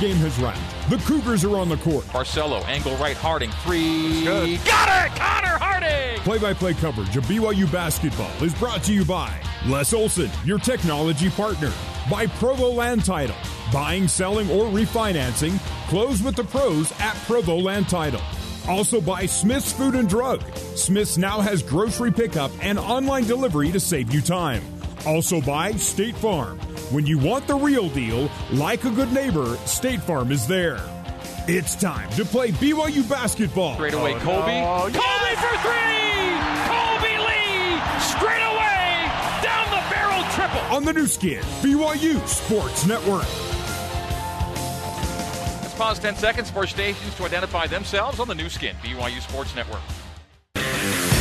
game has wrapped. The Cougars are on the court. Barcelo, angle right, Harding, three. Good. Got it! Connor Harding! Play by play coverage of BYU basketball is brought to you by Les Olson, your technology partner, by Provo Land Title. Buying, selling, or refinancing, close with the pros at Provo Land Title. Also by Smith's Food and Drug. Smith's now has grocery pickup and online delivery to save you time. Also by State Farm. When you want the real deal, like a good neighbor, State Farm is there. It's time to play BYU basketball. Straight away, oh, Colby. no, Colby for three! Colby Lee! Straight away! Down the barrel triple! on the Nu Skin, BYU Sports Network. Let's pause 10 seconds for stations to identify themselves on the Nu Skin, BYU Sports Network.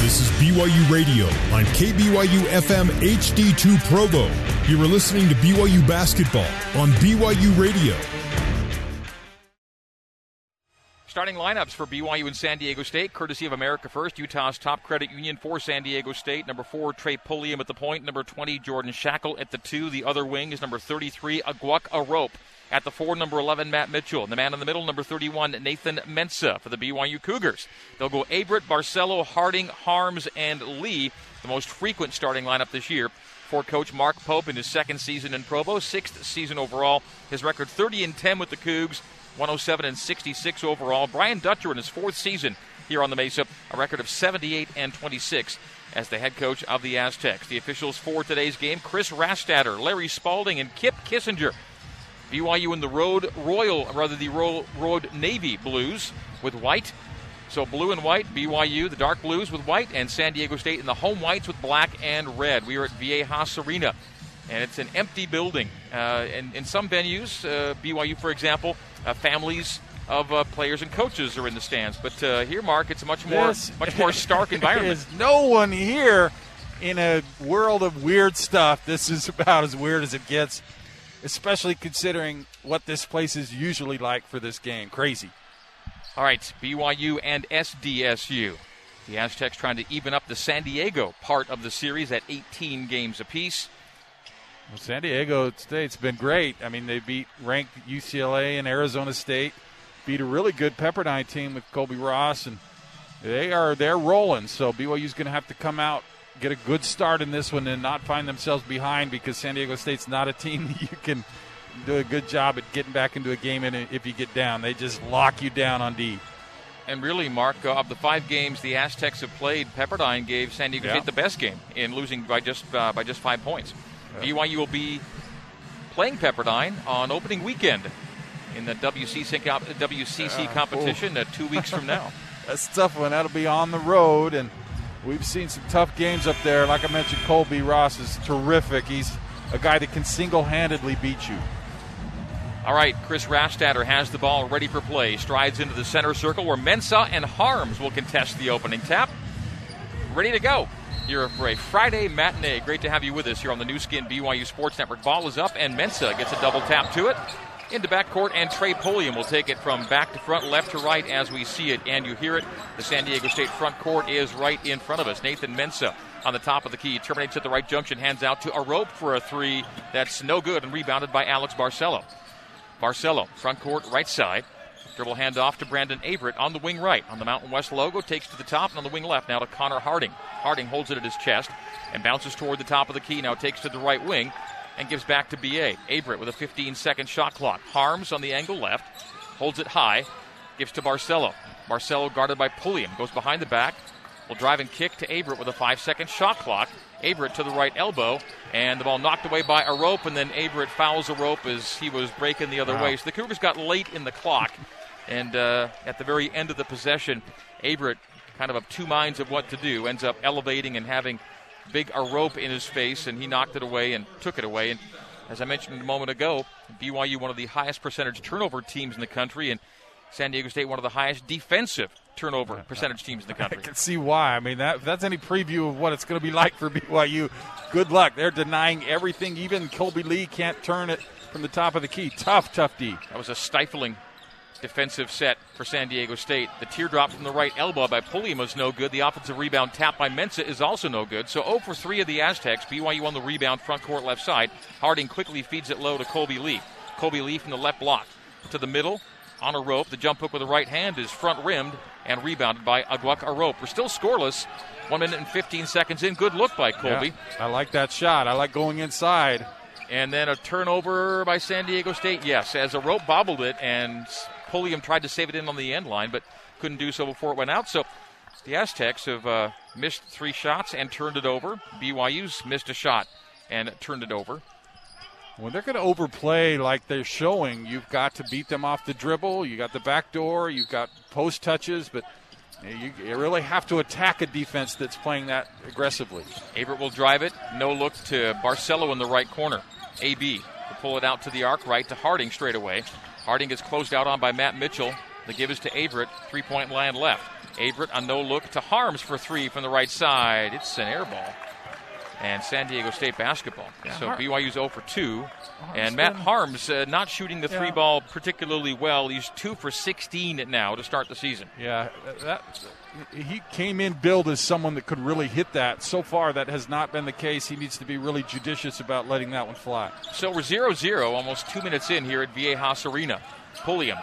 This is BYU Radio on KBYU FM HD2 Provo. You are listening to BYU Basketball on BYU Radio. Starting lineups for BYU and San Diego State, courtesy of America First, Utah's top credit union for San Diego State. Number four, Trey Pulliam at the point. Number 20, Jordan Schakel at the two. The other wing is number 33, Aguek Arop. At the four, number 11, Matt Mitchell. And the man in the middle, number 31, Nathan Mensah for the BYU Cougars. They'll go Averette, Barcelo, Harding, Haarms, and Lee, the most frequent starting lineup this year for coach Mark Pope in his second season in Provo, sixth season overall. His record 30 and 10 with the Cougs, 107 and 66 overall. Brian Dutcher in his fourth season here on the Mesa, a record of 78 and 26 as the head coach of the Aztecs. The officials for today's game: Chris Rastatter, Larry Spalding, and Kip Kissinger. BYU in the road Royal, rather the Ro- road Navy Blues with white. So blue and white, BYU, the dark blues with white, and San Diego State in the home whites with black and red. We are at Viejas Arena, and it's an empty building. Uh, and in some venues, uh, BYU, for example, uh, families of uh, players and coaches are in the stands. But uh, here, Mark, it's a much more, This- much more stark environment. There's no one here in a world of weird stuff. This is about as weird as it gets, especially considering what this place is usually like for this game. Crazy. All right, BYU and SDSU. The Aztecs trying to even up the San Diego part of the series at 18 games apiece. Well, San Diego State's been great. I mean, they beat ranked UCLA and Arizona State, beat a really good Pepperdine team with Colbey Ross, and they are they're rolling. So BYU's going to have to come out, get a good start in this one, and not find themselves behind because San Diego State's not a team that you can do a good job at getting back into a game in if you get down. They just lock you down on D. And really, Mark, uh, of the five games the Aztecs have played, Pepperdine gave San Diego Yeah. State the best game in losing by just uh, by just five points. BYU will be playing Pepperdine on opening weekend in the WCC, WCC competition uh, two weeks from now. That's a tough one. That'll be on the road, and we've seen some tough games up there. Like I mentioned, Colbey Ross is terrific. He's a guy that can single-handedly beat you. All right, Chris Rastatter has the ball ready for play. Strides into the center circle where Mensah and Haarms will contest the opening tap. Ready to go here for a Friday matinee. Great to have you with us here on the Nu Skin BYU Sports Network. Ball is up, and Mensah gets a double tap to it. Into backcourt, and Trey Pulliam will take it from back to front, left to right as we see it, and you hear it. The San Diego State front court is right in front of us. Nathan Mensah on the top of the key terminates at the right junction, hands out to Arop for a three that's no good, and rebounded by Alex Barcelo. Barcelo, front court, right side. Dribble handoff to Brandon Averette on the wing right. On the Mountain West logo, takes to the top, and on the wing left, now to Connor Harding. Harding holds it at his chest and bounces toward the top of the key. Now takes to the right wing and gives back to BA. Averette with a 15 second shot clock. Haarms on the angle left, holds it high, gives to Barcelo. Barcelo guarded by Pulliam, goes behind the back, will drive and kick to Averette with a five second shot clock. Averette to the right elbow, and the ball knocked away by Arop, and then Averette fouls Arop as he was breaking the other Wow. way. So the Cougars got late in the clock, and uh, at the very end of the possession, Averette, kind of of two minds of what to do, ends up elevating and having big Arop in his face, and he knocked it away and took it away. And as I mentioned a moment ago, BYU one of the highest percentage turnover teams in the country, and San Diego State one of the highest defensive turnover percentage teams in the country. I can see why. I mean, that, if that's any preview of what it's going to be like for BYU, good luck. They're denying everything. Even Colby Lee can't turn it from the top of the key. Tough, tough D. That was a stifling defensive set for San Diego State. The teardrop from the right elbow by Pulliam is no good. The offensive rebound tap by Mensah is also no good. So 0 for 3 of the Aztecs. BYU on the rebound, front court left side. Harding quickly feeds it low to Colby Lee. Colby Lee from the left block. to the middle on Arop. The jump hook with the right hand is front rimmed and rebounded by Aguek. We're still scoreless. One minute and 15 seconds in. Good look by Colby. Yeah, I like that shot. I like going inside. And then a turnover by San Diego State. Yes, as Arop bobbled it, and Pulliam tried to save it in on the end line, but couldn't do so before it went out. So the Aztecs have uh, missed three shots and turned it over. BYU's missed a shot and turned it over. When they're going to overplay like they're showing, you've got to beat them off the dribble. You got the back door. You've got post touches, but you, you really have to attack a defense that's playing that aggressively. Averette will drive it. No look to Barcelo in the right corner. AB to pull it out to the arc right to Harding straight away. Harding gets closed out on by Matt Mitchell. The give is to Averette. Three point line left. Averette a no look to Haarms for three from the right side. It's an air ball and San Diego State basketball. Yeah, so Har- BYU's 0 for 2. and Matt Haarms uh, not shooting the three yeah. ball particularly well. He's 2 for 16 now to start the season. Yeah, that, he came in billed as someone that could really hit that. So far, that has not been the case. He needs to be really judicious about letting that one fly. So we're 0 0, almost two minutes in here at Viejas Arena. Pulliam.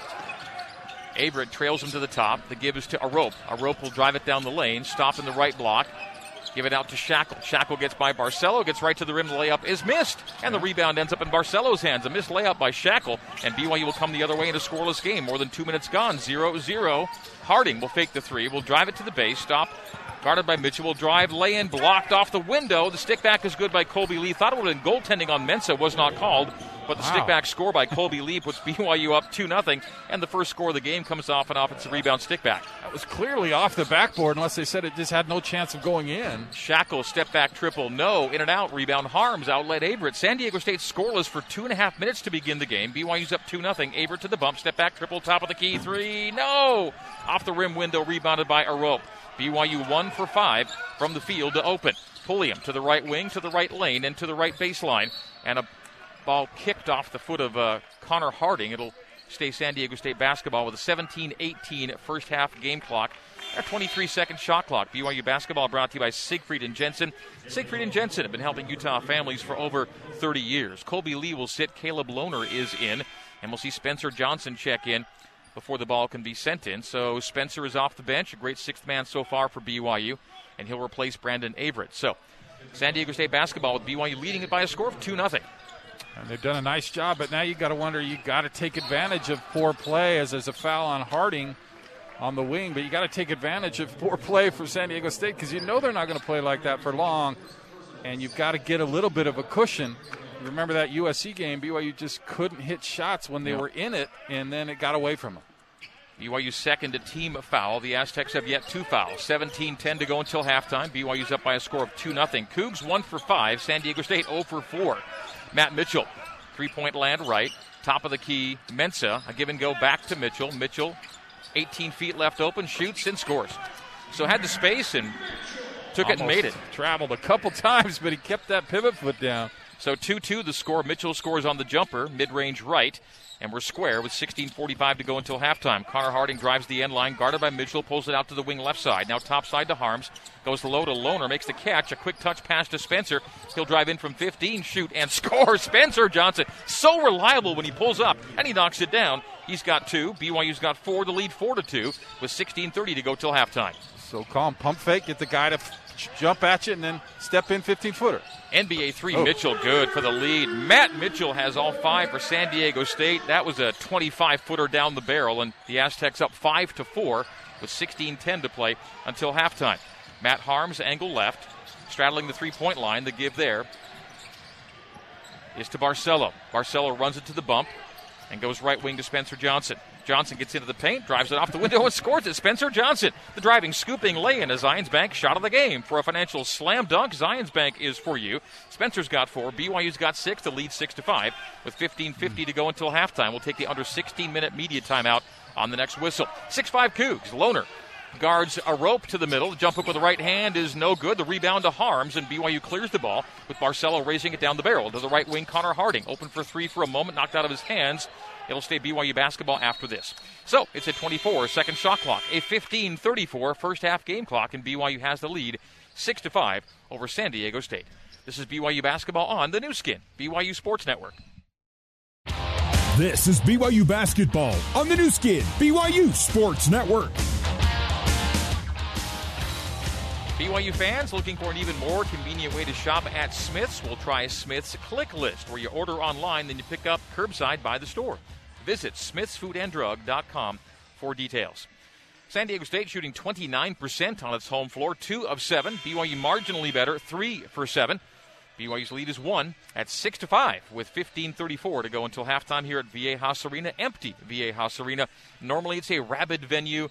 Averette trails him to the top. The give is to Arop. A rope will drive it down the lane, stop in the right block. Give it out to Schakel. Schakel gets by Barcelo, gets right to the rim. The layup is missed, and the rebound ends up in Barcelo's hands. A missed layup by Schakel, and BYU will come the other way in a scoreless game. More than two minutes gone, 0 0. Harding will fake the three, will drive it to the base, stop guarded by Mitchell. Will drive, lay in, blocked off the window. The stick back is good by Colby Lee. Thought it would have been goaltending on Mensah, was not called. But the wow. stick back score by Colby Lee puts BYU up 2 0, and the first score of the game comes off an offensive rebound stickback. That was clearly off the backboard, unless they said it just had no chance of going in. Schakel, step back triple, no. In and out, rebound, Haarms, outlet Averette. San Diego State scoreless for two and a half minutes to begin the game. BYU's up 2 0. Averette to the bump, step back triple, top of the key, three, no. Off the rim window, rebounded by Arop. BYU one for five from the field to open. Pulliam to the right wing, to the right lane, and to the right baseline. And a ball kicked off the foot of uh, Connor Harding. It'll stay San Diego State basketball with a 17 18 first half game clock. A 23 second shot clock. BYU basketball brought to you by Siegfried and Jensen. Siegfried and Jensen have been helping Utah families for over 30 years. Colby Lee will sit. Caleb Lohner is in. And we'll see Spencer Johnson check in before the ball can be sent in. So Spencer is off the bench, a great sixth man so far for BYU, and he'll replace Brandon Averette. So San Diego State basketball with BYU leading it by a score of 2 0. And they've done a nice job, but now you got to wonder you got to take advantage of poor play as there's a foul on Harding on the wing, but you got to take advantage of poor play for San Diego State because you know they're not going to play like that for long, and you've got to get a little bit of a cushion. Remember that USC game? BYU just couldn't hit shots when they were in it, and then it got away from them. BYU's second to team foul. The Aztecs have yet two fouls. 17 10 to go until halftime. BYU's up by a score of 2 0. Cougs 1 for 5. San Diego State 0 for 4. Matt Mitchell, three point land right. Top of the key, Mensah, A give and go back to Mitchell. Mitchell, 18 feet left open, shoots and scores. So had the space and took Almost it and made it. Traveled a couple times, but he kept that pivot foot down. So 2 2 the score. Mitchell scores on the jumper, mid range right. And we're square with 16.45 to go until halftime. Connor Harding drives the end line, guarded by Mitchell, pulls it out to the wing left side. Now top side to Harms. Goes low to Lohner, makes the catch. A quick touch pass to Spencer. He'll drive in from 15, shoot, and score. Spencer Johnson, so reliable when he pulls up, and he knocks it down. He's got two. BYU's got four to lead, four to two, with 16.30 to go till halftime. So calm, pump fake, get the guy to jump at you and then step in 15 footer. NBA three, oh. Mitchell good for the lead. Matt Mitchell has all five for San Diego State. That was a 25 footer down the barrel, and the Aztecs up five to four with 16-10 to play until halftime. Matt Haarms angle left, straddling the three point line. The give there is to Barcelo. Barcelo runs it to the bump and goes right wing to Spencer Johnson. Johnson gets into the paint, drives it off the window, and scores it. Spencer Johnson, the driving, scooping lay in a Zions Bank shot of the game. For a financial slam dunk, Zions Bank is for you. Spencer's got four. BYU's got six to lead six to five with 15.50 to go until halftime. We'll take the under 16 minute media timeout on the next whistle. 6 5 Cougs. Lohner guards Arop to the middle. The jump up with the right hand is no good. The rebound to Haarms, and BYU clears the ball with Barcelo raising it down the barrel. To the right wing, Connor Harding. Open for three for a moment, knocked out of his hands. It'll stay BYU basketball after this. So it's a 24 second shot clock, a 15 34 first half game clock, and BYU has the lead 6 to 5 over San Diego State. This is BYU basketball on the Nu Skin, BYU Sports Network. This is BYU Basketball on the Nu Skin, BYU Sports Network. BYU fans looking for an even more convenient way to shop at Smith's? We'll try Smith's Click List, where you order online, then you pick up curbside by the store. Visit smithsfoodanddrug.com for details. San Diego State shooting 29% on its home floor, two of seven. BYU marginally better, three for seven. BYU's lead is one at six to five, with 15:34 to go until halftime here at Viejas Arena. Empty Viejas Arena. Normally it's a rabid venue,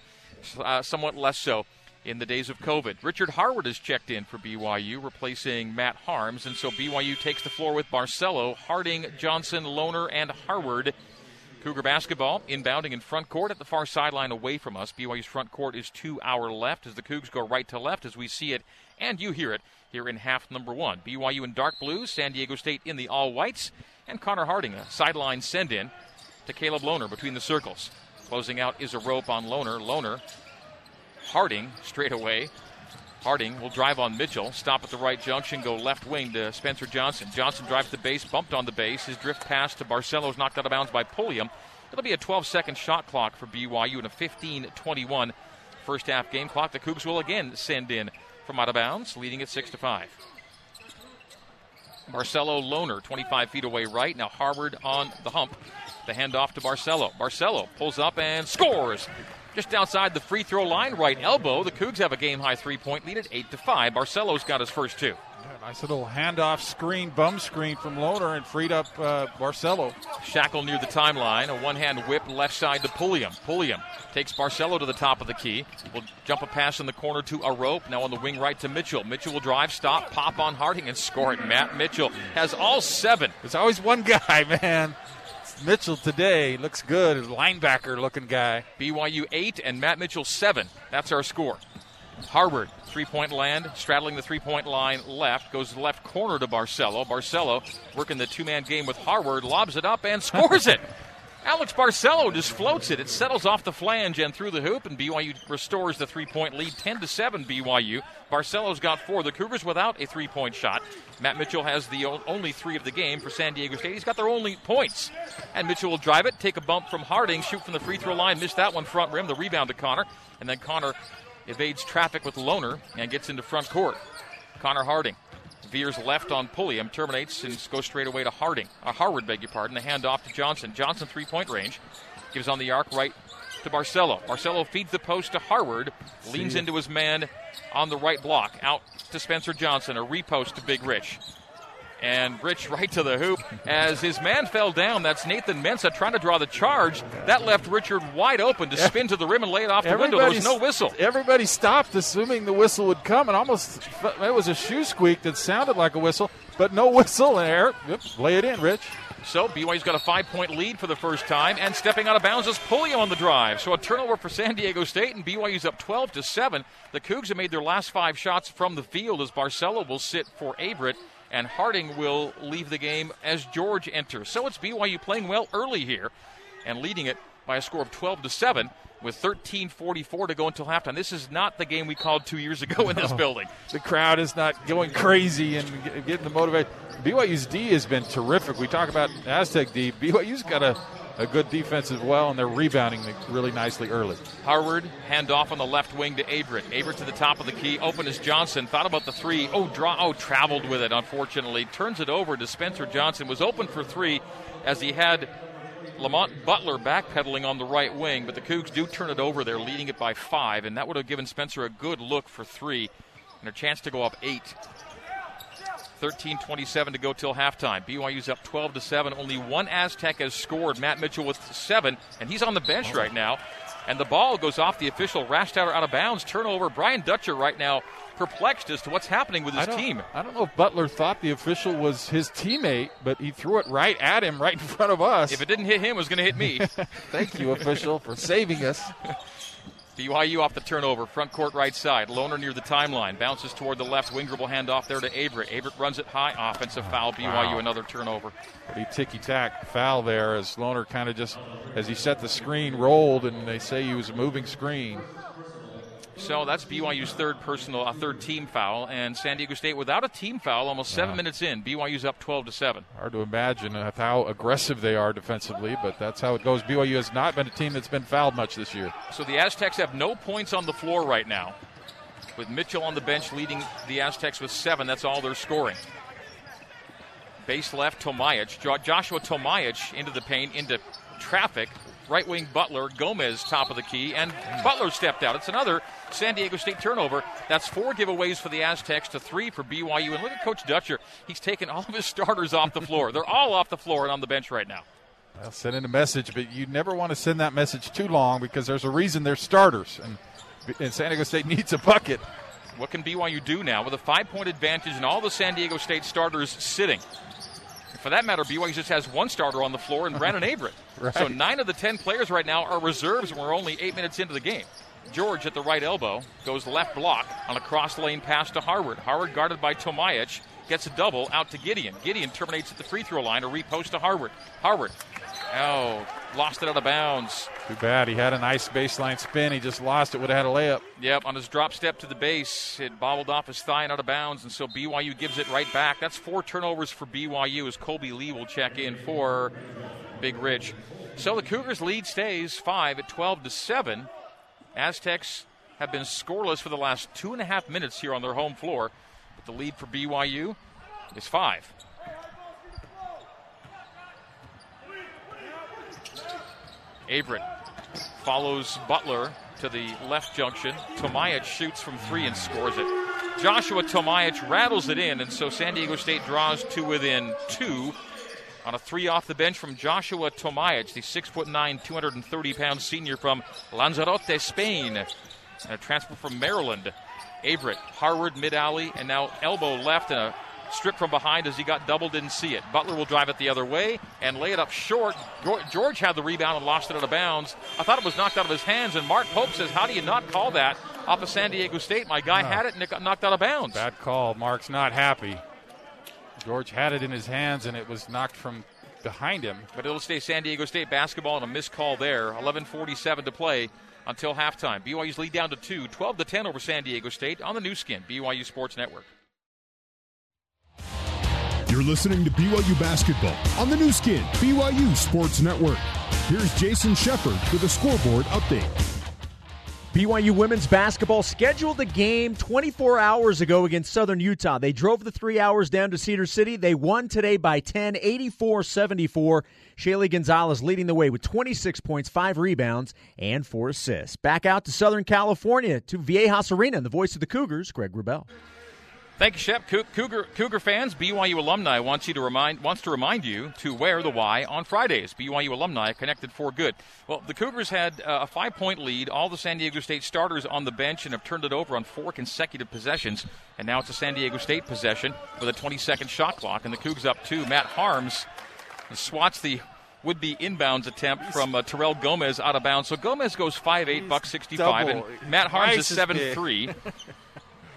uh, somewhat less so in the days of COVID. Richard Harward has checked in for BYU, replacing Matt Haarms, and so BYU takes the floor with Barcelo, Harding, Johnson, Lohner, and Harward. Cougar basketball inbounding in front court at the far sideline away from us. BYU's front court is to our left as the Cougs go right to left as we see it and you hear it here in half number one. BYU in dark blue, San Diego State in the all whites, and Connor Harding, a sideline send in to Caleb Lohner between the circles. Closing out is Arop on Lohner. Lohner, Harding straight away. Harding will drive on Mitchell, stop at the right junction, go left wing to Spencer Johnson. Johnson drives the base, bumped on the base. His drift pass to Barcelo's knocked out of bounds by Pulliam. It'll be a 12 second shot clock for BYU and a 15 21 first half game clock. The Cougs will again send in from out of bounds, leading at 6 to 5. Barcelo Lohner, 25 feet away right. Now Harward on the hump. The handoff to Barcelo. Barcelo pulls up and scores. Just outside the free throw line, right elbow. The Cougs have a game high three point lead at 8 to 5. Barcelo's got his first two. Yeah, nice little handoff screen, bum screen from Lohner and freed up uh, Barcelo. Shackle near the timeline. A one hand whip left side to Pulliam. Pulliam takes Barcelo to the top of the key. Will jump a pass in the corner to Arop. Now on the wing right to Mitchell. Mitchell will drive, stop, pop on Harding, and score it. Matt Mitchell has all seven. There's always one guy, man. Mitchell today looks good, linebacker looking guy. BYU 8 and Matt Mitchell 7. That's our score. Harward, three point land, straddling the three point line left, goes left corner to Barcelo. Barcelo working the two man game with Harward, lobs it up and scores it. Alex Barcelo just floats it. It settles off the flange and through the hoop, and BYU restores the three point lead 10 to 7 BYU. Barcelo's got four. The Cougars without a three point shot. Matt Mitchell has the only three of the game for San Diego State. He's got their only points. And Mitchell will drive it, take a bump from Harding, shoot from the free throw line, miss that one front rim. The rebound to Connor. And then Connor evades traffic with Lohner and gets into front court. Connor Harding veers left on Pulliam, terminates and goes straight away to Harding. Uh, Harward, beg your pardon. The handoff to Johnson. Johnson three point range. Gives on the arc right to Barcelo. Barcelo feeds the post to Harward, leans into his man on the right block. Out to Spencer Johnson. A repost to Big Rich. And Rich right to the hoop. As his man fell down, that's Nathan Mensah trying to draw the charge. That left Richard wide open to spin to the rim and lay it off the window. There was no whistle. Everybody stopped, assuming the whistle would come, and almost it was a shoe squeak that sounded like a whistle, but no whistle. And Eric, lay it in, Rich. So BYU's got a five-point lead for the first time, and stepping out of bounds is Pulliam on the drive. So a turnover for San Diego State, and BYU's up 12 to seven. The Cougs have made their last five shots from the field as Barcelo will sit for Averette and Harding will leave the game as George enters. So it's BYU playing well early here and leading it by a score of 12 to 7 with 13:44 to go until halftime. This is not the game we called 2 years ago in this building. The crowd is not going crazy and getting the motivate. BYU's D has been terrific. We talk about Aztec D. BYU's got a a good defense as well, and they're rebounding really nicely early. Harward, hand off on the left wing to Averette. Averette to the top of the key. Open is Johnson. Thought about the three. Oh, draw. Oh, traveled with it, unfortunately. Turns it over to Spencer Johnson. Was open for three as he had Lamont Butler backpedaling on the right wing, but the Cougs do turn it over. They're leading it by five, and that would have given Spencer a good look for three and a chance to go up eight. 13:27 to go till halftime. BYU's up 12 to seven. Only one Aztec has scored. Matt Mitchell with seven, and he's on the bench right now. And the ball goes off the official. Rastatter out of bounds. Turnover. Brian Dutcher right now perplexed as to what's happening with his I team. I don't know if Butler thought the official was his teammate, but he threw it right at him, right in front of us. If it didn't hit him, it was going to hit me. Thank you, official, for saving us. BYU off the turnover, front court right side. Lohner near the timeline. Bounces toward the left. Winger will hand off there to Averette. Averette runs it high. Offensive foul. BYU wow. another turnover. Pretty ticky tack foul there as Lohner kind of just, as he set the screen, rolled, and they say he was a moving screen. So that's BYU's third personal, uh, third team foul, and San Diego State without a team foul, almost seven Wow. minutes in, BYU's up 12 to seven. Hard to imagine how aggressive they are defensively, but that's how it goes. BYU has not been a team that's been fouled much this year. So the Aztecs have no points on the floor right now, with Mitchell on the bench leading the Aztecs with seven. That's all they're scoring. Base left, Tomaic. Jo- Joshua Tomaic into the paint, into traffic. Right wing Butler, Gomez top of the key, and Butler stepped out. It's another San Diego State turnover. That's four giveaways for the Aztecs to three for BYU. And look at Coach Dutcher. He's taken all of his starters off the floor. They're all off the floor and on the bench right now. Well, sending a message, but you never want to send that message too long because there's a reason they're starters, and, and San Diego State needs a bucket. What can BYU do now with a five point advantage and all the San Diego State starters sitting? For that matter, BYU just has one starter on the floor and Brandon Averette. Right. So nine of the ten players right now are reserves, and we're only eight minutes into the game. George at the right elbow goes left block on a cross lane pass to Harward. Harward guarded by Tomaic gets a double out to Gideon. Gideon terminates at the free throw line, a repost to Harward. Harward, oh, lost it out of bounds. Too bad. He had a nice baseline spin. He just lost it. Would have had a layup. Yep, on his drop step to the base, it bobbled off his thigh and out of bounds, and so BYU gives it right back. That's four turnovers for BYU as Colby Lee will check in for Big Rich. So the Cougars' lead stays five at 12 to seven. Aztecs have been scoreless for the last two and a half minutes here on their home floor, but the lead for BYU is five. Averette follows Butler to the left junction. Tomaic shoots from three and scores it. Joshua Tomaic rattles it in, and so San Diego State draws to within two on a three off the bench from Joshua Tomaic, the six foot nine, 230 pound senior from Lanzarote, Spain, and a transfer from Maryland. Averette, Harward mid alley, and now elbow left and a strip from behind as he got double, didn't see it. Butler will drive it the other way and lay it up short. George had the rebound and lost it out of bounds. I thought it was knocked out of his hands, and Mark Pope says, How do you not call that off of San Diego State? My guy had it and it got knocked out of bounds. Bad call. Mark's not happy. George had it in his hands, and it was knocked from behind him. But it'll stay San Diego State basketball and a missed call there. 11:47 to play until halftime. BYU's lead down to two, 12 to 10 over San Diego State on the Nu Skin, BYU Sports Network. Listening to BYU basketball on the Nu Skin, BYU Sports Network. Here's Jason Shepard with a scoreboard update. BYU women's basketball scheduled a game 24 hours ago against Southern Utah. They drove the three hours down to Cedar City. They won today by 10, 84 74. Shaylee Gonzalez leading the way with 26 points, five rebounds, and four assists. Back out to Southern California to Viejas Arena, the voice of the Cougars, Greg Wrubell. Thank you, Shep. Cougar, Cougar fans, BYU alumni wants you to remind wants to remind you to wear the Y on Fridays. BYU alumni connected for good. Well, the Cougars had uh, a five point lead. All the San Diego State starters on the bench and have turned it over on four consecutive possessions. And now it's a San Diego State possession with a 20 second shot clock, and the Cougs up two. Matt Haarms swats the would be inbounds attempt from uh, Terrell Gomez out of bounds. So Gomez goes 5'8, buck 65, double- and Matt Haarms twice is as big. 7'3.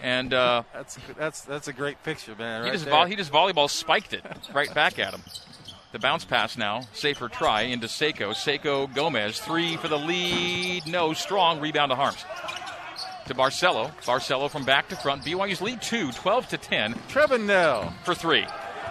and uh, That's that's that's a great picture, man. he right just there. vo- he just volleyball spiked it right back at him. The bounce pass now, safer try into Seiko. Seiko Gomez three for the lead. No strong rebound to Haarms. To Barcelo. Barcelo from back to front. BYU's lead two, 12 to 10 Trevin Knell. for three.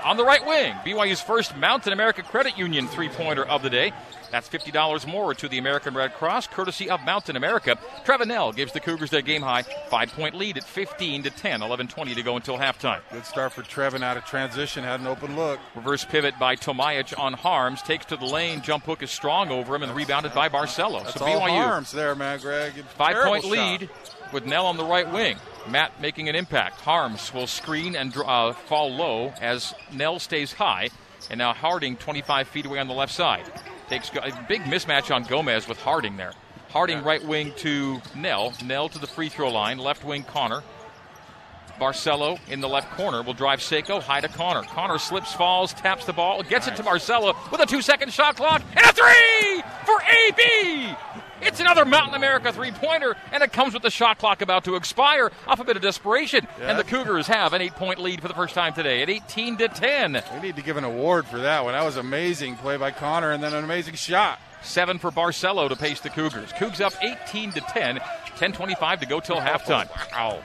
On the right wing, BYU's first Mountain America Credit Union three pointer of the day. That's $50 more to the American Red Cross, courtesy of Mountain America. Trevin Knell gives the Cougars their game high five point lead at 15 to 10, 11 20 to go until halftime. Good start for Trevin out of transition. Had an open look. Reverse pivot by Tomaic on Haarms. Takes to the lane. Jump hook is strong over him and rebounded by Barcelo. That's so all BYU harms there, man, Greg. Five point shot. lead with Knell on the right wing. Matt making an impact. Haarms will screen and uh, fall low as Knell stays high. And now Harding 25 feet away on the left side. Takes a big mismatch on Gomez with Harding there. Harding right wing to Knell. Knell to the free throw line. Left wing Connor. Barcelo in the left corner will drive Seiko high to Connor. Connor slips, falls, taps the ball, gets it to Barcelo with a two second shot clock and a three for AB. It's another Mountain America three pointer, and it comes with the shot clock about to expire off a bit of desperation. Yeah. And the Cougars have an eight point lead for the first time today at 18 to 10. We need to give an award for that one. That was amazing play by Connor, and then an amazing shot. Seven for Barcelo to pace the Cougars. Cougs up 18 to 10. 10:25 to go till halftime. Wow.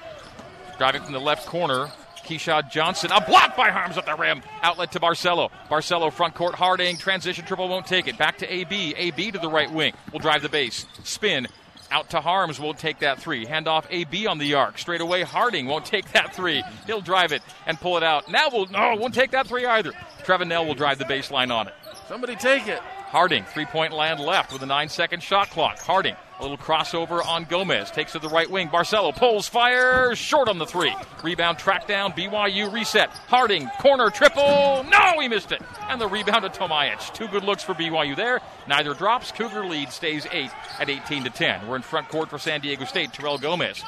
Driving from the left corner, Keshad Johnson. A block by Haarms at the rim. Outlet to Barcelo. Barcelo front court. Harding. Transition triple won't take it. Back to AB. AB to the right wing. Will drive the base. Spin. Out to Haarms. Won't take that three. Hand off AB on the arc. Straight away. Harding won't take that three. He'll drive it and pull it out. Now we'll no won't take that three either. Trevin Knell will drive the baseline on it. Somebody take it. Harding, three point land left with a nine second shot clock. Harding, a little crossover on Gomez, takes to the right wing. Barcelo pulls, fires, short on the three. Rebound, track down, BYU reset. Harding, corner triple. No, he missed it. And the rebound to Tomaic. Two good looks for BYU there. Neither drops. Cougar lead stays eight at 18 to 10. We're in front court for San Diego State. Terrell Gomez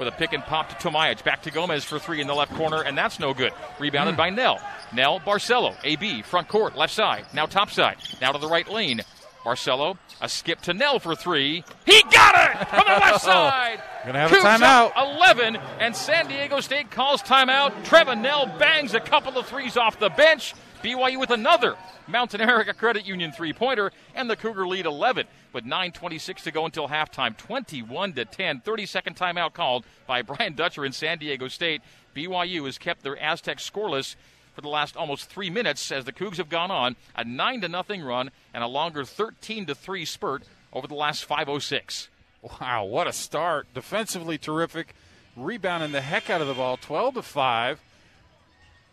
with a pick and pop to Tomaic. Back to Gomez for three in the left corner, and that's no good. Rebounded by Knell. Knell, Barcelo, AB, front court, left side, now top side, now to the right lane. Barcelo, a skip to Knell for three. He got it from the left side. Gonna have a timeout. 11, and San Diego State calls timeout. Trevin Knell bangs a couple of threes off the bench. BYU with another Mountain America Credit Union three pointer, and the Cougar lead 11 with 9.26 to go until halftime. 21 to 10. 30 second timeout called by Brian Dutcher in San Diego State. BYU has kept their Aztecs scoreless for the last almost three minutes as the Cougs have gone on a 9 to nothing run and a longer 13 to 3 spurt over the last 506. Wow, what a start. Defensively terrific. Rebounding the heck out of the ball. 12 to 5.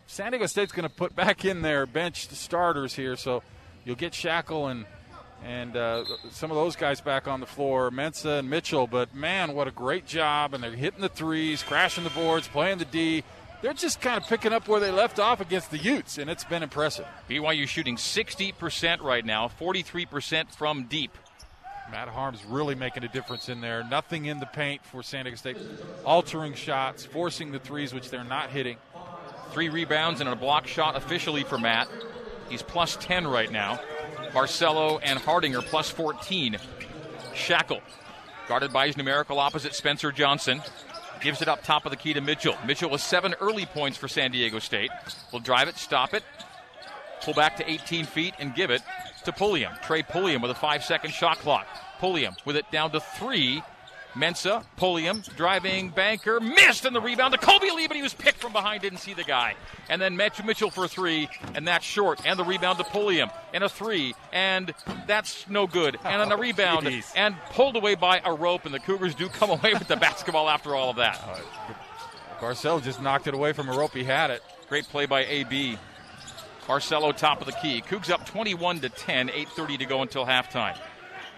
San Diego State's going to put back in their bench starters here, so you'll get Schakel and and uh, some of those guys back on the floor, Mensah and Mitchell. But man, what a great job! And they're hitting the threes, crashing the boards, playing the D. They're just kind of picking up where they left off against the Utes, and it's been impressive. BYU shooting 60% right now, 43% from deep. Matt Haarms really making a difference in there. Nothing in the paint for San Diego State, altering shots, forcing the threes, which they're not hitting. Three rebounds and a block shot officially for Matt. He's plus 10 right now. Barcelo and Harding are plus 14. Schakel, guarded by his numerical opposite, Spencer Johnson. Gives it up top of the key to Mitchell. Mitchell with seven early points for San Diego State. Will drive it, stop it, pull back to 18 feet, and give it to Pulliam. Trey Pulliam with a five second shot clock. Pulliam with it down to three. Mensah, Pulliam, driving banker, missed, and the rebound to Colby Lee, but he was picked from behind, didn't see the guy. And then Mitch Mitchell for three, and that's short. And the rebound to Pulliam, and a three, and that's no good. And then a rebound, jeez. and pulled away by Arop, and the Cougars do come away with the basketball after all of that. Barcelo just knocked it away from Arop. He had it. Great play by AB. Barcelo top of the key. Cougs up 21 to 10, 8:30 to go until halftime.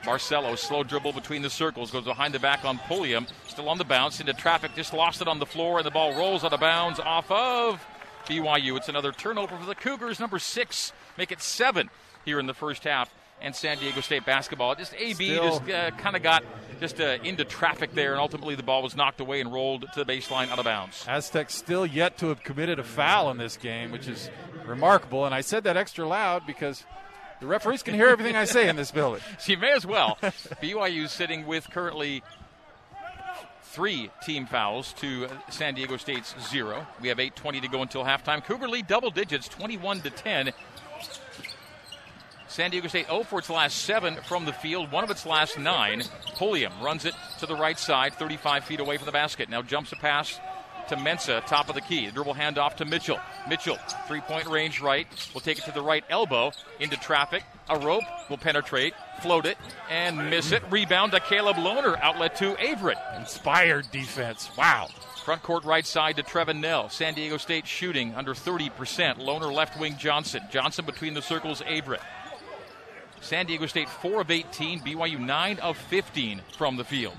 Barcelo slow dribble between the circles, goes behind the back on Pulliam, still on the bounce into traffic, just lost it on the floor, and the ball rolls out of bounds off of BYU. It's another turnover for the Cougars, number six, make it seven here in the first half. And San Diego State basketball. Just AB Still- just uh, kind of got just uh, into traffic there, and ultimately the ball was knocked away and rolled to the baseline out of bounds. Aztecs still yet to have committed a foul in this game, which is remarkable. And I said that extra loud because the referees can hear everything I say in this building. You may as well. BYU is sitting with currently three team fouls to San Diego State's zero. We have 8:20 to go until halftime. Cougar lead double digits, 21 to 10. San Diego State 0 for its last seven from the field, one of its last nine. Pulliam runs it to the right side, 35 feet away from the basket. Now jumps a pass to Mensah, top of the key. Dribble handoff to Mitchell. Mitchell, three point range right, will take it to the right elbow into traffic. Arop will penetrate, float it, and miss it. Rebound to Caleb Lohner, outlet to Averette. Inspired defense. Wow. Front court right side to Trevin Knell. San Diego State shooting under 30%. Lohner left wing Johnson. Johnson between the circles, Averette. San Diego State 4 of 18, BYU 9 of 15 from the field.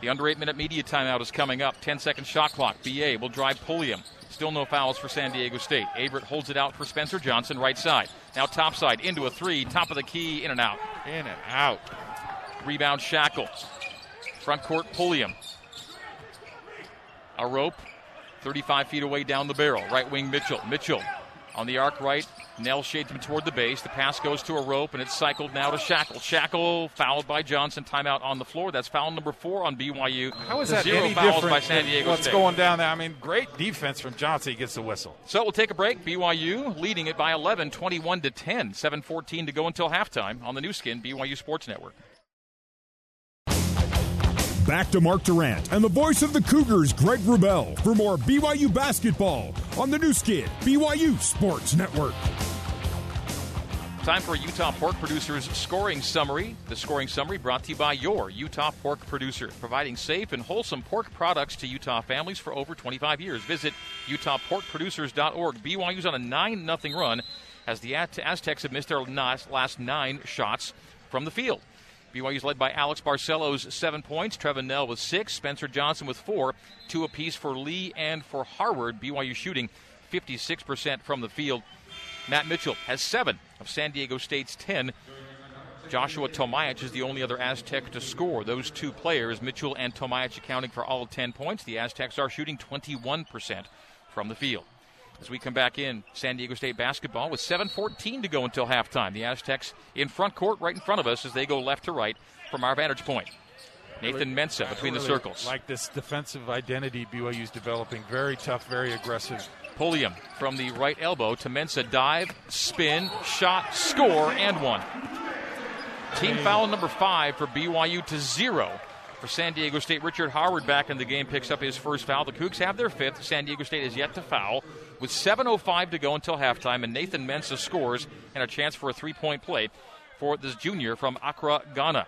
The under 8 minute media timeout is coming up. 10 second shot clock. BA will drive Pulliam. Still no fouls for San Diego State. Averette holds it out for Spencer Johnson, right side. Now top side into a three, top of the key, in and out. In and out. Rebound Schakel. Front court Pulliam. Arop. 35 feet away down the barrel. Right wing Mitchell. Mitchell on the arc right. Knell shades him toward the base. The pass goes to Arop, and it's cycled now to Schakel. Schakel fouled by Johnson. Timeout on the floor. That's foul number four on BYU. How is that Zero any fouls different by San Diego what's State. going down there? I mean, great defense from Johnson. He gets the whistle. So we'll take a break. BYU leading it by 11, 21 to 10. 7:14 to go until halftime on the Nu Skin BYU Sports Network. Back to Mark Durrant and the voice of the Cougars, Greg Wrubell, for more BYU basketball on the Nu Skin, BYU Sports Network. Time for Utah Pork Producers scoring summary. The scoring summary brought to you by your Utah Pork Producer, providing safe and wholesome pork products to Utah families for over 25 years. Visit UtahPorkProducers.org. BYU's on a 9 0 run as the Aztecs have missed their last nine shots from the field. BYU's led by Alex Barcelos, seven points. Trevin Knell with six. Spencer Johnson with four. Two apiece for Lee and for Harward. BYU shooting 56% from the field. Matt Mitchell has seven of San Diego State's 10. Joshua Tomaic is the only other Aztec to score. Those two players, Mitchell and Tomaic, accounting for all 10 points. The Aztecs are shooting 21% from the field. As we come back in, San Diego State basketball with 7.14 to go until halftime. The Aztecs in front court right in front of us as they go left to right from our vantage point. Nathan Mensah between the circles. Like this defensive identity BYU's developing. Very tough, very aggressive. Pulliam from the right elbow to Mensah dive, spin, shot, score, and one. Team foul number five for BYU to zero for San Diego State. Richard Harward back in the game picks up his first foul. The Cougs have their fifth. San Diego State is yet to foul with 7.05 to go until halftime, and Nathan Mensah scores and a chance for a three point play for this junior from Accra, Ghana.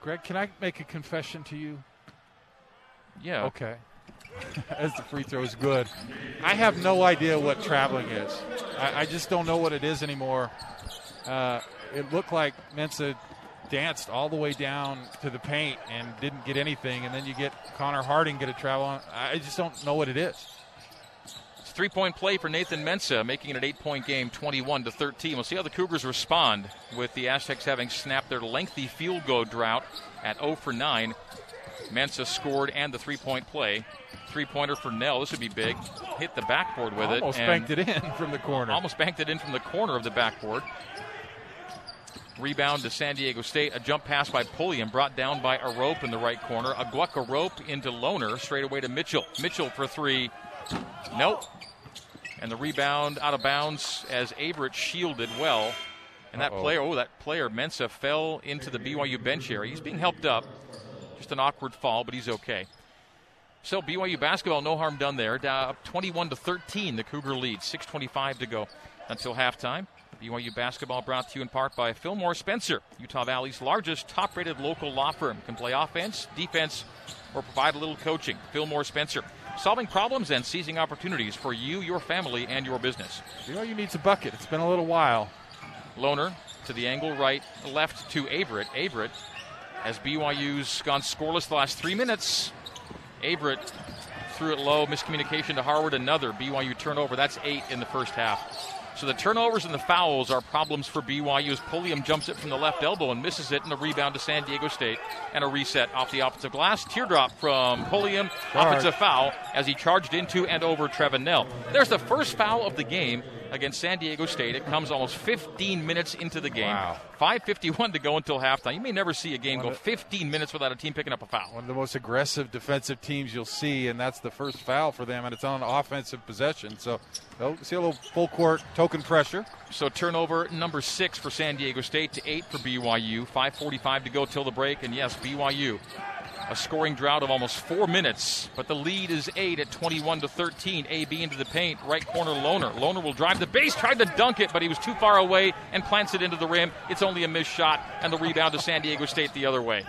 Greg, can I make a confession to you? Yeah. Okay. As the free throw is good. I have no idea what traveling is. I, I just don't know what it is anymore. Uh, it looked like Mensah danced all the way down to the paint and didn't get anything, and then you get Connor Harding get a travel on. I just don't know what it is. It's Three point play for Nathan Mensah, making it an eight point game, 21 to 13. We'll see how the Cougars respond with the Aztecs having snapped their lengthy field goal drought at 0 for 9. Mensah scored and the three point play. Three pointer for Knell. This would be big. Hit the backboard with Almost it. and banked it in from the corner. Almost banked it in from the corner of the backboard. Rebound to San Diego State. A jump pass by Pulliam brought down by Arop in the right corner. Aguek Arop into Lohner straight away to Mitchell. Mitchell for three. Nope. And the rebound out of bounds as Averette shielded well. And that Uh-oh. player, oh, that player, Mensah, fell into the BYU bench area. He's being helped up. Just an awkward fall, but he's okay. So BYU basketball, no harm done there. Down up 21 to 13, the Cougar lead. 6:25 to go until halftime. BYU basketball brought to you in part by Fillmore Spencer, Utah Valley's largest top-rated local law firm. Can play offense, defense, or provide a little coaching. Fillmore Spencer, solving problems and seizing opportunities for you, your family, and your business. BYU needs a bucket. It's been a little while. Lohner to the angle right, left to Averette. Averette, as BYU's gone scoreless the last three minutes. Averette threw it low, miscommunication to Harward. Another BYU turnover. That's eight in the first half. So the turnovers and the fouls are problems for BYU as Pulliam jumps it from the left elbow and misses it, and a rebound to San Diego State and a reset off the offensive glass. Teardrop from Pulliam, offensive foul as he charged into and over Trevin Knell. There's the first foul of the game against San Diego State. It comes almost 15 minutes into the game. Wow. 5:51 to go until halftime. You may never see a game go 15 minutes without a team picking up a foul. One of the most aggressive defensive teams you'll see, and that's the first foul for them, and it's on an offensive possession. So they'll see a little full court token pressure. So turnover number six for San Diego State to eight for BYU. 5:45 to go till the break, and yes, BYU a scoring drought of almost four minutes, but the lead is eight at 21 to 13. AB into the paint, right corner Lohner. Lohner will drive the base, tried to dunk it, but he was too far away and plants it into the rim. It's only a missed shot, and the rebound to San Diego State the other way.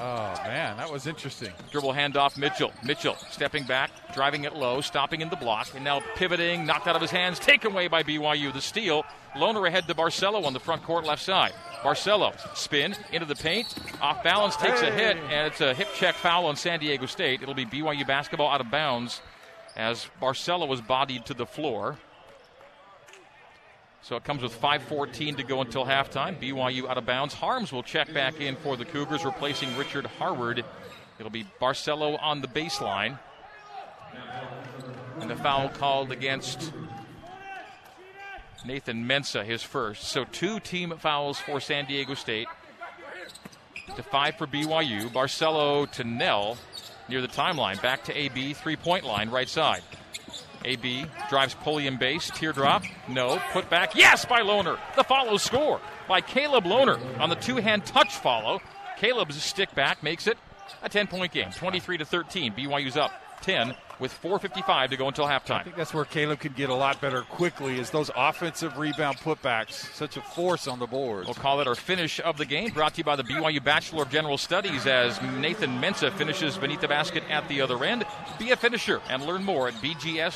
Oh man, that was interesting. Dribble handoff, Mitchell. Mitchell stepping back, driving it low, stopping in the block, and now pivoting, knocked out of his hands, taken away by BYU. The steal. Lohner ahead to Barcelo on the front court left side. Barcelo spin into the paint, off balance, takes a hit, and it's a hip check foul on San Diego State. It'll be BYU basketball out of bounds as Barcelo was bodied to the floor. So it comes with 5.14 to go until halftime. BYU out of bounds. Haarms will check back in for the Cougars, replacing Richard Harward. It'll be Barcelo on the baseline. And the foul called against Nathan Mensah, his first. So two team fouls for San Diego State. To five for BYU. Barcelo to Knell near the timeline. Back to AB, three point line, right side. AB drives Pulliam base. Teardrop. No. Put back. Yes, by Lohner. The follow score by Caleb Lohner on the two hand touch follow. Caleb's stick back makes it a 10 point game. 23 to 13. BYU's up 10 with 4.55 to go until halftime. I think that's where Caleb could get a lot better quickly is those offensive rebound putbacks. Such a force on the board. We'll call it our finish of the game, brought to you by the BYU Bachelor of General Studies as Nathan Mensah finishes beneath the basket at the other end. Be a finisher and learn more at bgs.byu.edu.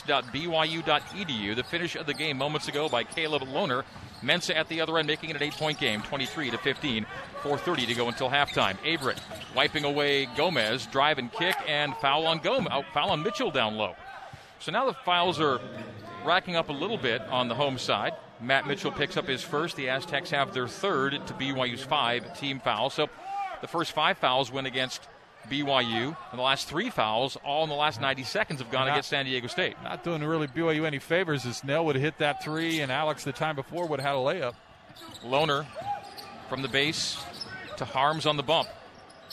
The finish of the game moments ago by Caleb Lohner Mensah at the other end making it an eight point game, 23 to 15. 4.30 to go until halftime. Averette wiping away Gomez, drive and kick, and foul on Gomez, oh, foul on Mitchell down low. So now the fouls are racking up a little bit on the home side. Matt Mitchell picks up his first. The Aztecs have their third to BYU's five team foul. So the first five fouls went against BYU. And the last three fouls, all in the last 90 seconds, have gone not, against San Diego State. Not doing really BYU any favors as Knell would have hit that three, and Alex the time before would have had a layup. Lohner from the base to Haarms on the bump.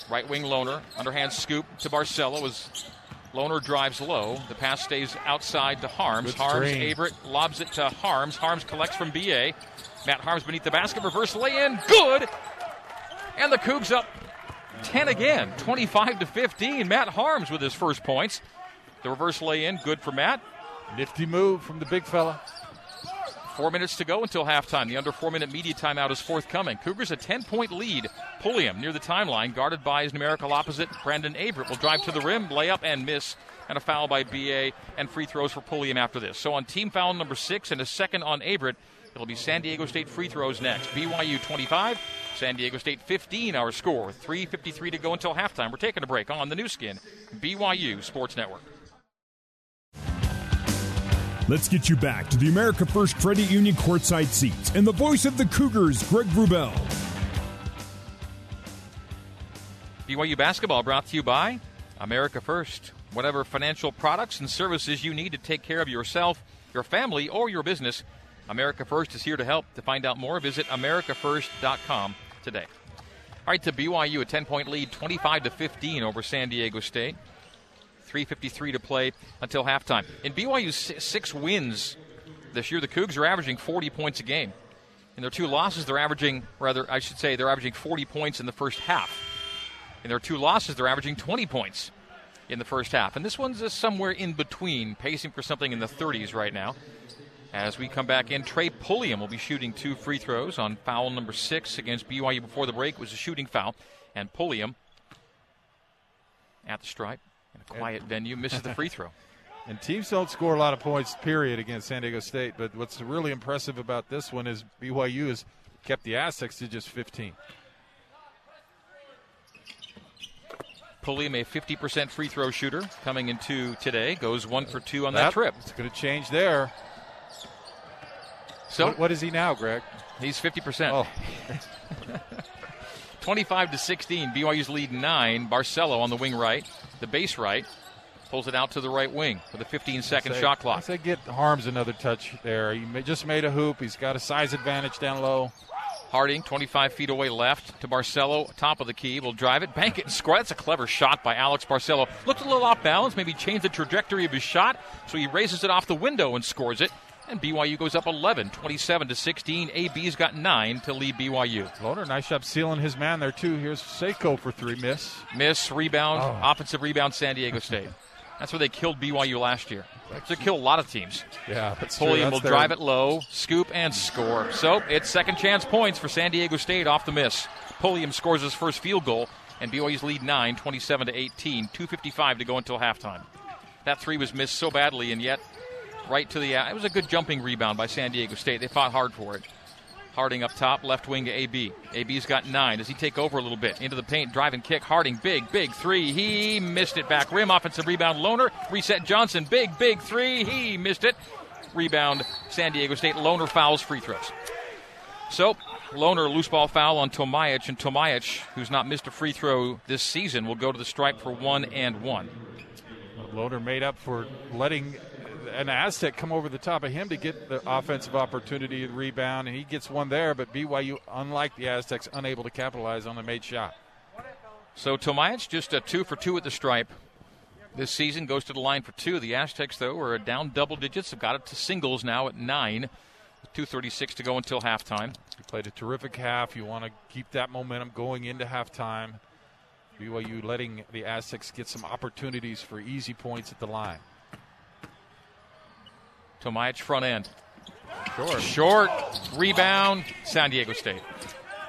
Right wing Lohner, underhand scoop to Barcelo as Lohner drives low. The pass stays outside to Haarms. Good Haarms, string. Averette lobs it to Haarms. Haarms collects from BA. Matt Haarms beneath the basket, reverse lay in, good! And the Cougs up 10 again, 25 to 15. Matt Haarms with his first points. The reverse lay in, good for Matt. Nifty move from the big fella. Four minutes to go until halftime. The under four minute media timeout is forthcoming. Cougars a 10 point lead. Pulliam near the timeline, guarded by his numerical opposite, Brandon Averette, will drive to the rim, lay up and miss, and a foul by BA, and free throws for Pulliam after this. So on team foul number six and a second on Averette, it'll be San Diego State free throws next. BYU 25, San Diego State 15 our score. 3.53 to go until halftime. We're taking a break on the Nu Skin, BYU Sports Network. Let's get you back to the America First Credit Union courtside seats and the voice of the Cougars, Greg Wrubell. BYU basketball brought to you by America First. Whatever financial products and services you need to take care of yourself, your family, or your business, America First is here to help. To find out more, visit americafirst.com today. All right, to BYU, a 10 point lead, 25 to 15 over San Diego State. 3.53 to play until halftime. In BYU's six wins this year, the Cougs are averaging 40 points a game. In their two losses, they're averaging, rather, I should say, they're averaging 40 points in the first half. In their two losses, they're averaging 20 points in the first half. And this one's just somewhere in between, pacing for something in the 30s right now. As we come back in, Trey Pulliam will be shooting two free throws on foul number six against BYU before the break. It was a shooting foul, and Pulliam at the stripe in a quiet venue misses the free throw. And teams don't score a lot of points, period, against San Diego State. But what's really impressive about this one is BYU has kept the Aztecs to just 15. Pulliam, a 50% free throw shooter, coming into today, goes one for two on that, that trip. It's going to change there. So what, what is he now, Greg? He's 50%. Oh. 25 to 16. BYU's lead nine. Barcelo on the wing right, the base right, pulls it out to the right wing with a 15 second say, shot clock. I say get Haarms another touch there. He just made a hoop. He's got a size advantage down low. Harding, 25 feet away left to Barcelo, top of the key, will drive it, bank it, and score. That's a clever shot by Alex Barcelo. Looked a little off balance, maybe changed the trajectory of his shot, so he raises it off the window and scores it. And BYU goes up 11, 27 to 16. AB's got nine to lead BYU. Lohner, nice job sealing his man there, too. Here's Seiko for three. Miss. Miss, rebound, oh. offensive rebound, San Diego State. That's where they killed BYU last year. They killed a lot of teams. Yeah, that's Pulliam will their... drive it low, scoop, and score. So it's second chance points for San Diego State off the miss. Pulliam scores his first field goal, and BYU's lead 9, 27 to 18. 2.55 to go until halftime. That three was missed so badly, and yet right to the. It was a good jumping rebound by San Diego State. They fought hard for it. Harding up top, left wing to AB. AB's got nine. Does he take over a little bit? Into the paint, drive and kick. Harding, big, big three. He missed it back. Rim, offensive rebound. Lohner. reset Johnson. Big, big three. He missed it. Rebound, San Diego State. Lohner fouls free throws. So, Lohner, loose ball foul on Tomaic, and Tomaic, who's not missed a free throw this season, will go to the stripe for one and one. Lohner made up for letting an Aztec come over the top of him to get the offensive opportunity, the rebound, and he gets one there. But BYU, unlike the Aztecs, unable to capitalize on the made shot. So Tomaic just a two for two at the stripe this season, goes to the line for two. The Aztecs, though, are down double digits, have got it to singles now at nine. 2.36 to go until halftime. You played a terrific half. You want to keep that momentum going into halftime. BYU letting the Aztecs get some opportunities for easy points at the line. Tomaic front end. Short. Short. Rebound. San Diego State.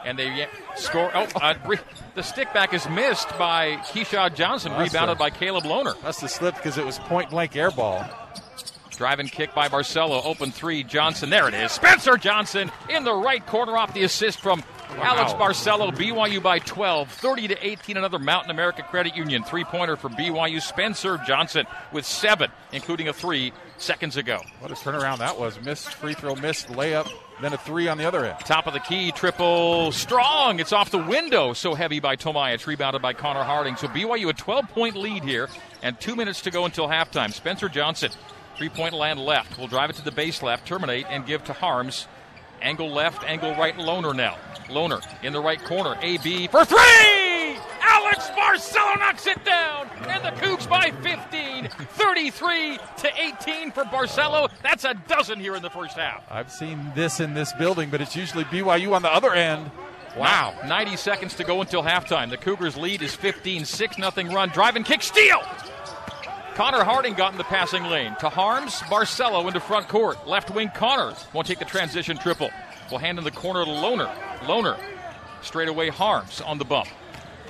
And they score. Oh, uh, re- the stick back is missed by Keshad Johnson, That's rebounded by Caleb Lohner. Must have slipped because it was point blank air ball. Driving kick by Barcelo. Open three. Johnson. There it is. Spencer Johnson in the right corner off the assist from Alex Barcelo. BYU by 12. 30 to 18. Another Mountain America Credit Union three pointer for BYU. Spencer Johnson with seven, including a three seconds ago. What a turnaround that was. Missed free throw, missed layup, then a three on the other end. Top of the key, triple strong. It's off the window. So heavy by Tomaic, rebounded by Connor Harding. So BYU a 12 point lead here, and two minutes to go until halftime. Spencer Johnson, three point land left, will drive it to the base left, terminate, and give to Haarms. Angle left, angle right, Lohner now. Lohner in the right corner. AB for three! Alex Barcelo knocks it down, and the Cougs by 15, 33 to 18 for Barcelo. That's a dozen here in the first half. I've seen this in this building, but it's usually BYU on the other end. Wow. 90 seconds to go until halftime. The Cougars' lead is 15 6 0 run. Drive and kick, steal! Connor Harding got in the passing lane. To Haarms, Barcelo into front court. Left wing Connor won't take the transition triple. Will hand in the corner to Lohner. Lohner straight away Haarms on the bump.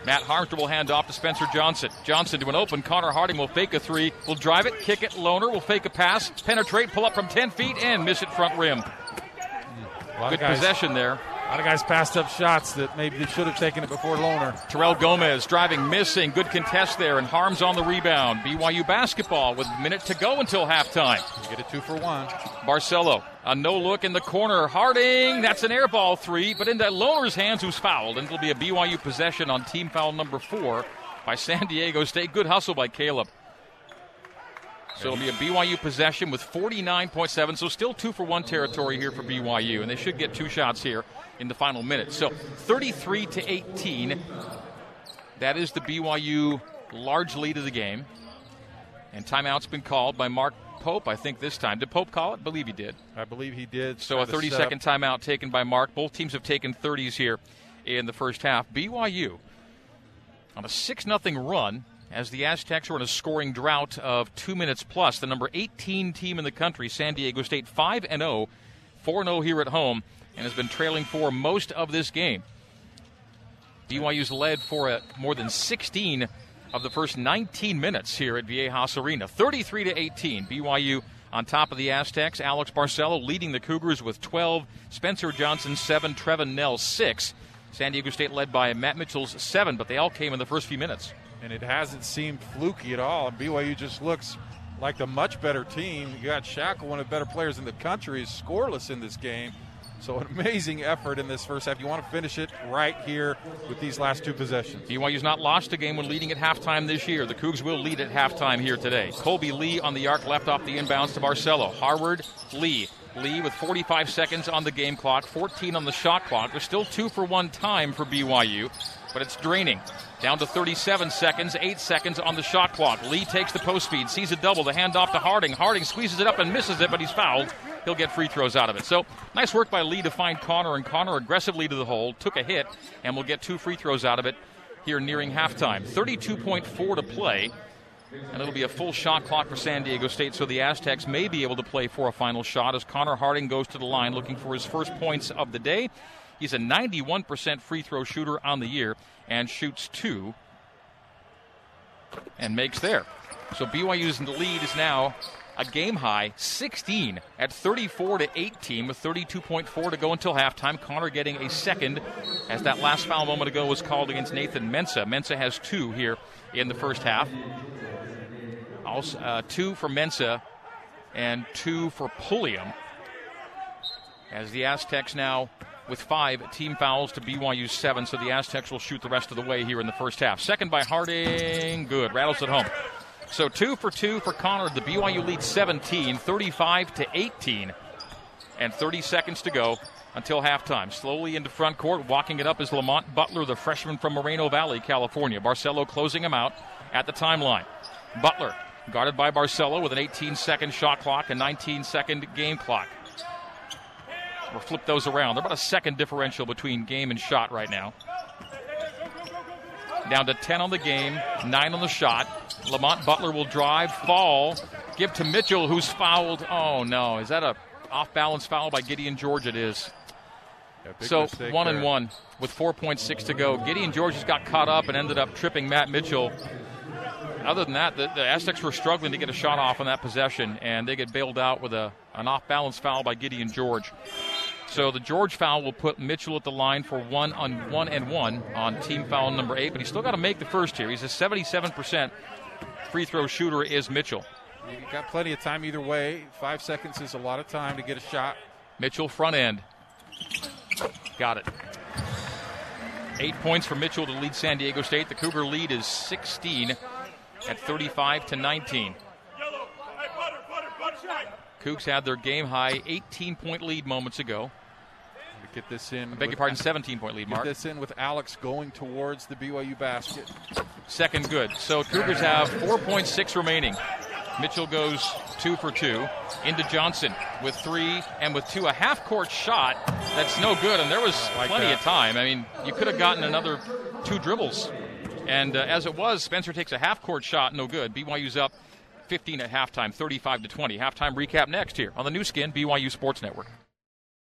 Matt Harmster will hand off to Spencer Johnson. Johnson to an open. Connor Harding will fake a three. Will drive it, kick it. Lohner will fake a pass, penetrate, pull up from 10 feet, and miss it front rim. Good guys, possession there. A lot of guys passed up shots that maybe they should have taken it before Lohner. Terrell Gomez driving, missing. Good contest there, and Haarms on the rebound. BYU basketball with a minute to go until halftime. Get a two for one. Barcelo, a no look in the corner. Harding, that's an air ball three, but into Lohner's hands, who's fouled. And it'll be a BYU possession on team foul number four by San Diego State. Good hustle by Caleb. So it'll be a BYU possession with 49.7. So still two for one territory here for BYU, and they should get two shots here in the final minute. So 33 to 18. That is the BYU large lead of the game. And timeout's been called by Mark Pope, I think this time. Did Pope call it? believe he did. I believe he did. So a Trying to 30 set second timeout taken by Mark. Both teams have taken 30s here in the first half. BYU on a 6 0 run as the Aztecs are in a scoring drought of two minutes plus. The number 18 team in the country, San Diego State, 5 0, 4 0 here at home, and has been trailing for most of this game. BYU's led for a, more than 16 of the first 19 minutes here at Viejas Arena. 33 to 18. BYU on top of the Aztecs. Alex Barcelo leading the Cougars with 12. Spencer Johnson 7. Trevin Knell 6. San Diego State led by Matt Mitchell's 7, but they all came in the first few minutes. And it hasn't seemed fluky at all. And BYU just looks like the much better team. You got Schakel, one of the better players in the country, is scoreless in this game. So an amazing effort in this first half. You want to finish it right here with these last two possessions. BYU's not lost a game when leading at halftime this year. The Cougs will lead at halftime here today. Colby Lee on the arc, left off the inbounds to Barcelo. Harvard Lee. Lee with 45 seconds on the game clock, 14 on the shot clock. There's still two for one time for BYU, but it's draining. Down to 37 seconds, 8 seconds on the shot clock. Lee takes the post speed, sees a double, the handoff to Harding. Harding squeezes it up and misses it, but he's fouled. He'll get free throws out of it. So nice work by Lee to find Connor, and Connor aggressively to the hole, took a hit, and will get two free throws out of it here nearing halftime. 32.4 to play. And it'll be a full shot clock for San Diego State, so the Aztecs may be able to play for a final shot as Connor Harding goes to the line looking for his first points of the day. He's a 91% free throw shooter on the year and shoots two and makes there. So BYU's in the lead is now a game high 16 at 34 to 18 with 32.4 to go until halftime. Connor getting a second as that last foul moment ago was called against Nathan Mensah. Mensah has two here in the first half. Also, uh, two for Mensah and two for Pulliam. As the Aztecs now with five team fouls to BYU's seven, so the Aztecs will shoot the rest of the way here in the first half. Second by Harding, good, rattles it home. So two for two for Connor. The BYU lead 17, 35 to 18, and 30 seconds to go until halftime. Slowly into front court, walking it up is Lamont Butler, the freshman from Moreno Valley, California. Barcelo closing him out at the timeline. Butler guarded by Barcelo with an 18 second shot clock and 19 second game clock. We'll flip those around. They're about a second differential between game and shot right now. Down to 10 on the game, 9 on the shot. Lamont Butler will drive, fall, give to Mitchell, who's fouled. Oh no, is that a off balance foul by Gideon George? It is. Yeah, So one there. and one with 4.6 to go. Gideon George just got caught up and ended up tripping Matt Mitchell. Other than that, the, the Aztecs were struggling to get a shot off on that possession, and they get bailed out with a an off balance foul by Gideon George. So the George foul will put Mitchell at the line for one on one and one on team foul number eight, but he's still got to make the first here. He's a 77% free throw shooter. Is Mitchell? You got plenty of time either way. Five seconds is a lot of time to get a shot. Mitchell front end. Got it. Eight points for Mitchell to lead San Diego State. The Cougar lead is 16 at 35 to 19. Cougs had their game high 18 point lead moments ago. Get this in. Beg your pardon, 17 point lead, Get Mark. this in with Alex going towards the BYU basket. Second good. So Cougars have 4.6 remaining. Mitchell goes two for two. Into Johnson with three and with two. A half court shot that's no good, and there was Like plenty that. of time. I mean, you could have gotten another two dribbles. And uh, as it was, Spencer takes a half court shot, no good. BYU's up 15 at halftime, 35 to 20. Halftime recap next here on the new skin, BYU Sports Network.